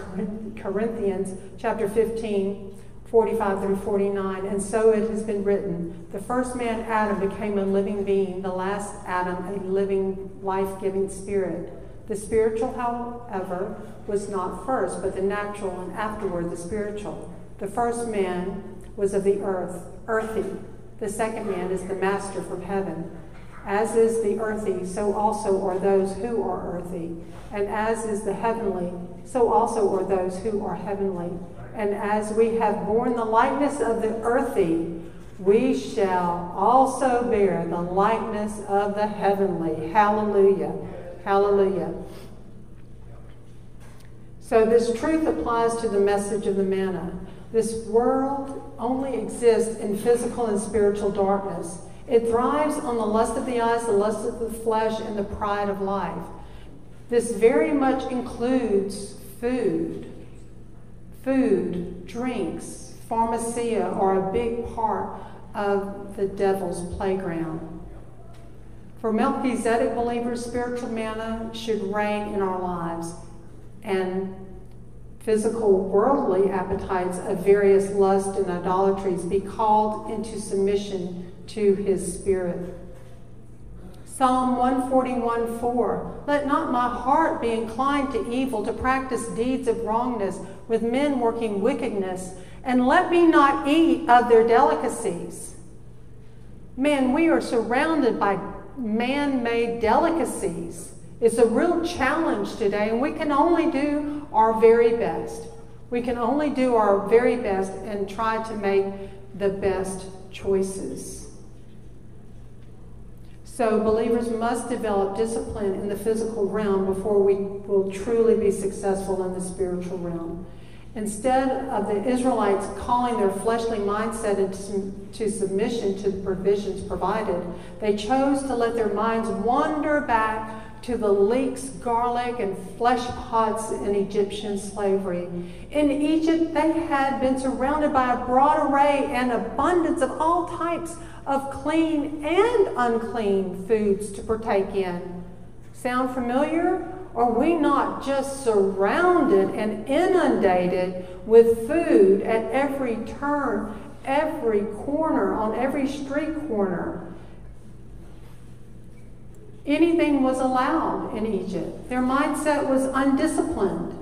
Corinthians chapter 15, 45 through 49. And so it has been written The first man, Adam, became a living being, the last Adam, a living, life giving spirit. The spiritual, however, was not first, but the natural, and afterward the spiritual. The first man was of the earth, earthy. The second man is the master from heaven. As is the earthy, so also are those who are earthy. And as is the heavenly, so also are those who are heavenly. And as we have borne the likeness of the earthy, we shall also bear the likeness of the heavenly. Hallelujah. Hallelujah. So, this truth applies to the message of the manna. This world only exists in physical and spiritual darkness. It thrives on the lust of the eyes, the lust of the flesh, and the pride of life. This very much includes food. Food, drinks, pharmacia are a big part of the devil's playground. For Melchizedek believers, spiritual manna should reign in our lives, and physical worldly appetites of various lusts and idolatries be called into submission to his spirit. Psalm 141 4 Let not my heart be inclined to evil, to practice deeds of wrongness with men working wickedness, and let me not eat of their delicacies. Man, we are surrounded by man made delicacies. It's a real challenge today, and we can only do our very best. We can only do our very best and try to make the best choices. So, believers must develop discipline in the physical realm before we will truly be successful in the spiritual realm. Instead of the Israelites calling their fleshly mindset into submission to the provisions provided, they chose to let their minds wander back to the leeks, garlic, and flesh pots in Egyptian slavery. In Egypt, they had been surrounded by a broad array and abundance of all types of clean and unclean foods to partake in. Sound familiar? Are we not just surrounded and inundated with food at every turn, every corner, on every street corner? Anything was allowed in Egypt. Their mindset was undisciplined.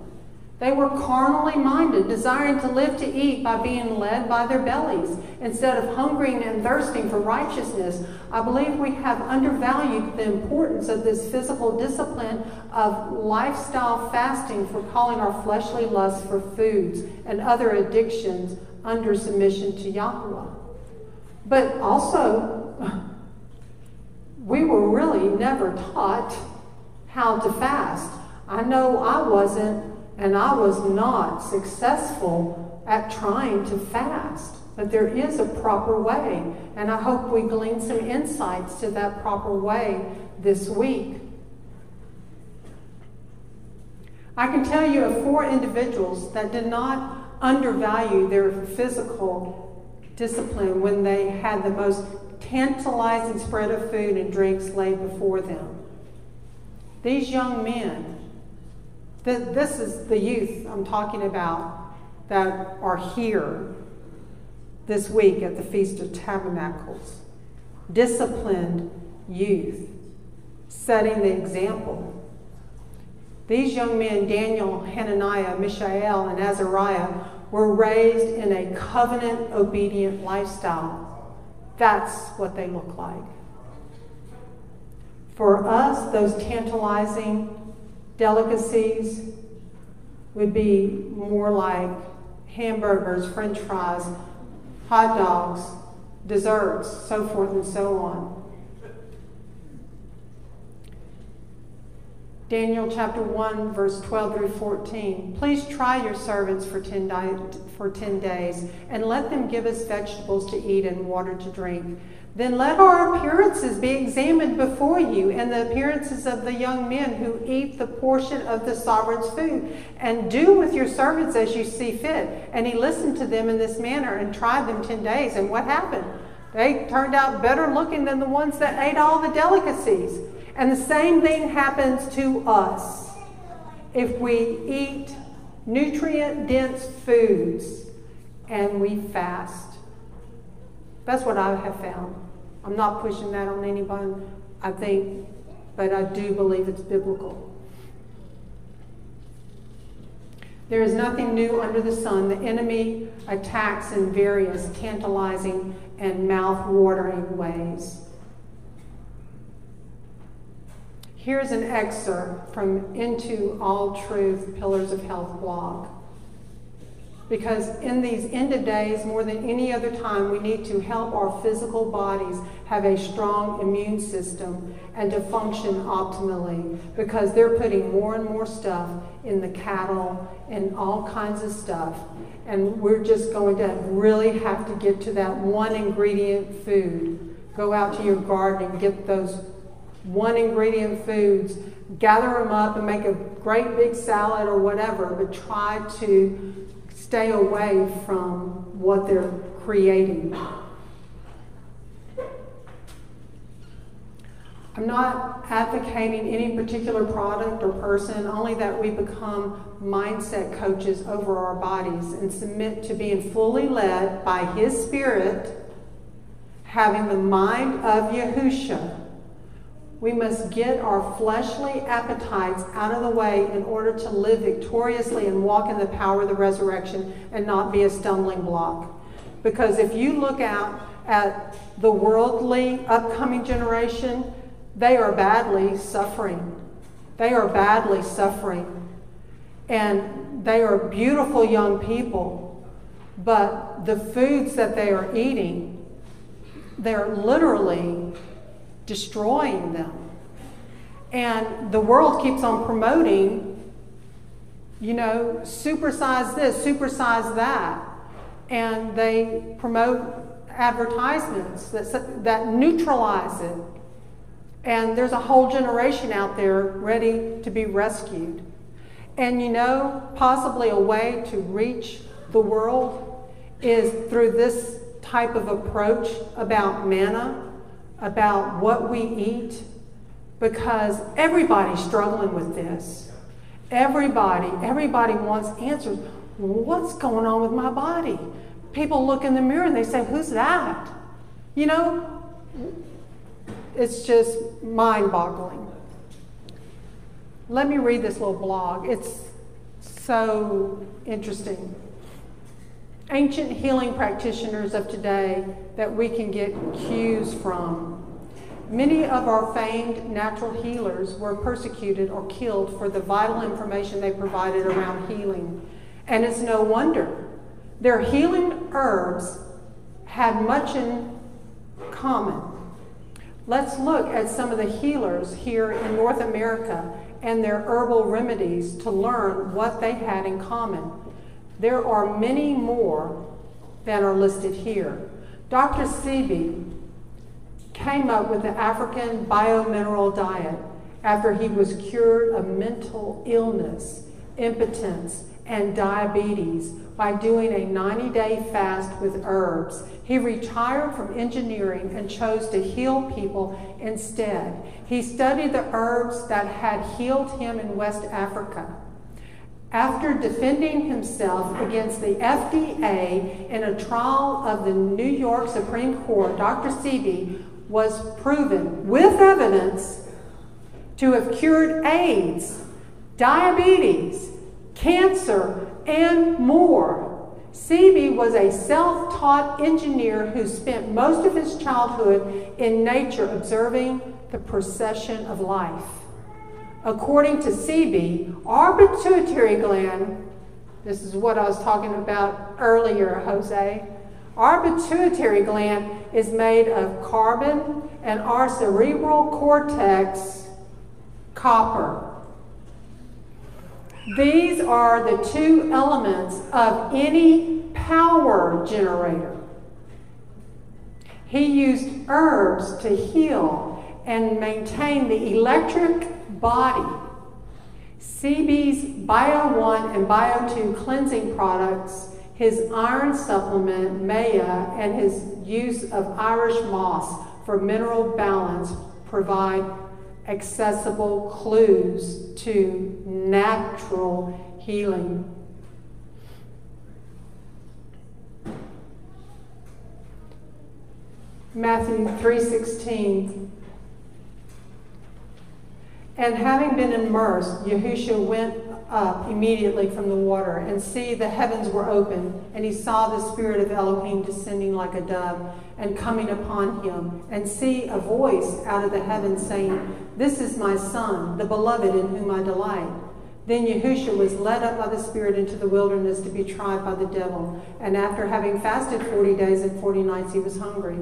They were carnally minded, desiring to live to eat by being led by their bellies instead of hungering and thirsting for righteousness. I believe we have undervalued the importance of this physical discipline of lifestyle fasting for calling our fleshly lusts for foods and other addictions under submission to Yahweh. But also, we were really never taught how to fast. I know I wasn't and I was not successful at trying to fast. But there is a proper way, and I hope we glean some insights to that proper way this week. I can tell you of four individuals that did not undervalue their physical discipline when they had the most tantalizing spread of food and drinks laid before them. These young men, th- this is the youth I'm talking about that are here this week at the Feast of Tabernacles. Disciplined youth, setting the example. These young men, Daniel, Hananiah, Mishael, and Azariah, were raised in a covenant obedient lifestyle. That's what they look like. For us, those tantalizing delicacies would be more like hamburgers, french fries, hot dogs, desserts, so forth and so on. Daniel chapter 1, verse 12 through 14. Please try your servants for 10, di- for 10 days, and let them give us vegetables to eat and water to drink. Then let our appearances be examined before you, and the appearances of the young men who eat the portion of the sovereign's food. And do with your servants as you see fit. And he listened to them in this manner and tried them 10 days. And what happened? They turned out better looking than the ones that ate all the delicacies. And the same thing happens to us if we eat nutrient dense foods and we fast. That's what I have found. I'm not pushing that on anyone, I think, but I do believe it's biblical. There is nothing new under the sun. The enemy attacks in various tantalizing and mouth watering ways. Here's an excerpt from Into All Truth Pillars of Health blog. Because in these end of days, more than any other time, we need to help our physical bodies have a strong immune system and to function optimally because they're putting more and more stuff in the cattle and all kinds of stuff. And we're just going to really have to get to that one ingredient food. Go out to your garden and get those one ingredient foods, gather them up and make a great big salad or whatever, but try to stay away from what they're creating. I'm not advocating any particular product or person, only that we become mindset coaches over our bodies and submit to being fully led by His Spirit, having the mind of Yahusha we must get our fleshly appetites out of the way in order to live victoriously and walk in the power of the resurrection and not be a stumbling block. Because if you look out at the worldly upcoming generation, they are badly suffering. They are badly suffering. And they are beautiful young people, but the foods that they are eating, they're literally destroying them. And the world keeps on promoting, you know, supersize this, supersize that. And they promote advertisements that, that neutralize it. And there's a whole generation out there ready to be rescued. And you know, possibly a way to reach the world is through this type of approach about manna about what we eat because everybody's struggling with this. Everybody, everybody wants answers. What's going on with my body? People look in the mirror and they say, Who's that? You know, it's just mind boggling. Let me read this little blog. It's so interesting ancient healing practitioners of today that we can get cues from. Many of our famed natural healers were persecuted or killed for the vital information they provided around healing. And it's no wonder. Their healing herbs had much in common. Let's look at some of the healers here in North America and their herbal remedies to learn what they had in common. There are many more than are listed here. Dr. Sebi came up with the African biomineral diet after he was cured of mental illness, impotence, and diabetes by doing a 90 day fast with herbs. He retired from engineering and chose to heal people instead. He studied the herbs that had healed him in West Africa. After defending himself against the FDA in a trial of the New York Supreme Court, Dr. Sebi was proven with evidence to have cured AIDS, diabetes, cancer, and more. Sebi was a self taught engineer who spent most of his childhood in nature observing the procession of life. According to Sebi, our pituitary gland, this is what I was talking about earlier, Jose. Our pituitary gland is made of carbon and our cerebral cortex copper. These are the two elements of any power generator. He used herbs to heal and maintain the electric body. Sebi's Bio 1 and Bio 2 cleansing products, his iron supplement, Maya, and his use of Irish moss for mineral balance provide accessible clues to natural healing. Matthew 3:16 And having been immersed, Yahushua went up immediately from the water, and see, the heavens were open, and he saw the Spirit of Elohim descending like a dove and coming upon him, and see a voice out of the heavens saying, This is my Son, the beloved in whom I delight. Then Yahushua was led up by the Spirit into the wilderness to be tried by the devil, and after having fasted forty days and forty nights, he was hungry.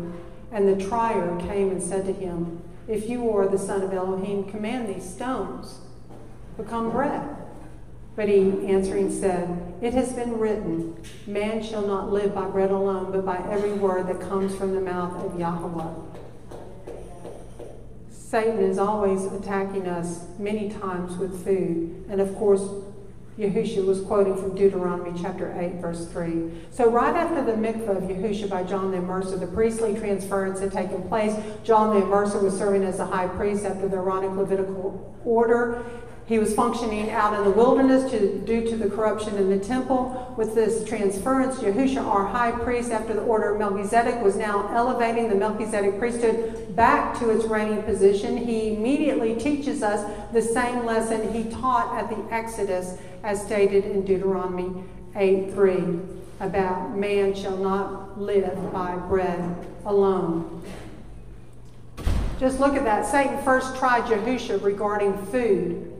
And the trier came and said to him, If you are the Son of Elohim, command these stones become bread. But he answering said, It has been written, Man shall not live by bread alone, but by every word that comes from the mouth of Yahweh. Satan is always attacking us many times with food. And of course, Yahushua was quoting from Deuteronomy chapter 8, verse 3. So, right after the mikvah of Yahushua by John the Immerser, the priestly transference had taken place. John the Immerser was serving as the high priest after the Aaronic Levitical order. He was functioning out in the wilderness to, due to the corruption in the temple. With this transference, Yahushua, our high priest, after the order of Melchizedek, was now elevating the Melchizedek priesthood back to its reigning position. He immediately teaches us the same lesson he taught at the Exodus, as stated in Deuteronomy 8 3, about man shall not live by bread alone. Just look at that. Satan first tried Yahushua regarding food.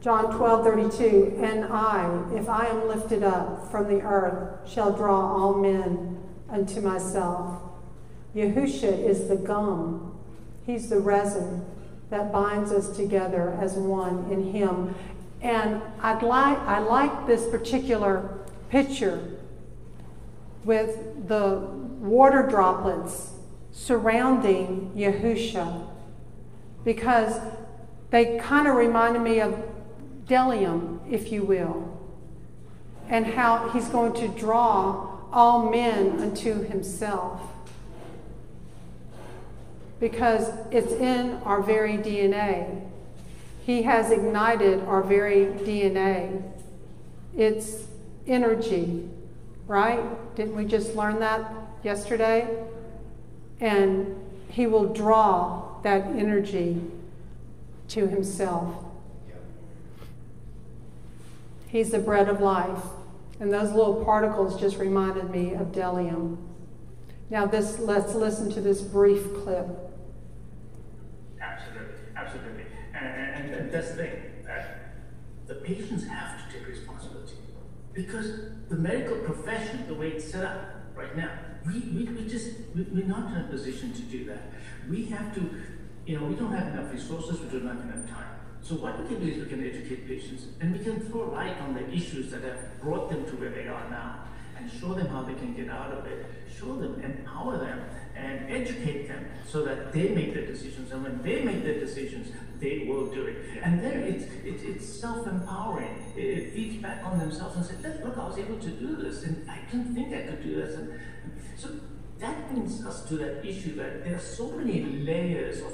John 12, 32, and I, if I am lifted up from the earth, shall draw all men unto myself. Yahushua is the gum. He's the resin that binds us together as one in him. And I'd like, I like this particular picture with the water droplets surrounding Yahusha because they kind of reminded me of Bdellium, if you will, and how he's going to draw all men unto himself. Because it's in our very DNA. He has ignited our very DNA. It's energy, right? Didn't we just learn that yesterday? And he will draw that energy to himself. He's the bread of life. And those little particles just reminded me of Bdellium. Now this let's listen to this brief clip. Absolutely, absolutely. And, and, and that's the thing. Uh, the patients have to take responsibility. Because the medical profession, the way it's set up right now, we, we, we just, we, we're not in a position to do that. We have to, you know, we don't have enough resources, we don't have enough time. So what we can do is we can educate patients and we can throw light on the issues that have brought them to where they are now. And show them how they can get out of it. Show them, empower them, and educate them so that they make their decisions. And when they make their decisions, they will do it. And there, it's, it's, it's self-empowering. It, it, feeds back on themselves and says, look, I was able to do this, and I didn't think I could do this. And, so that brings us to that issue that there are so many layers of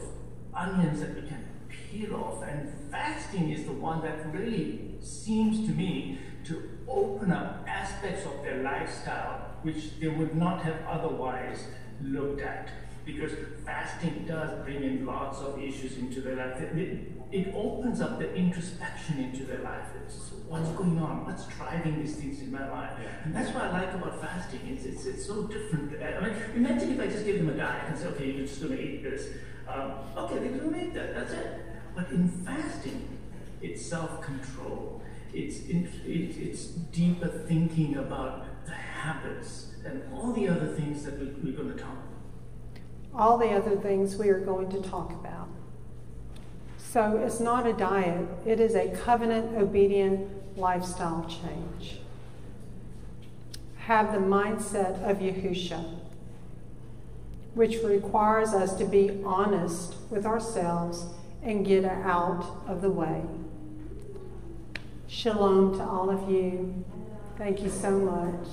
onions that we can peel off, and fasting is the one that really seems to me to open up aspects of their lifestyle which they would not have otherwise looked at because fasting does bring in lots of issues into their life. It, it opens up the introspection into their life. It's what's going on, what's driving these things in my life, and that's what I like about fasting. It's it's, it's so different. I mean, imagine if I just give them a diet and say, okay, you're just going to eat this. Um, okay, they're going to eat that. That's it. But in fasting, it's self-control. It's it, it's deeper thinking about the habits and all the other things that we, we're going to talk about all the other things we are going to talk about. So it's not a diet, it is a covenant obedient lifestyle change. Have the mindset of Yahusha, which requires us to be honest with ourselves and get out of the way. Shalom to all of you. Thank you so much.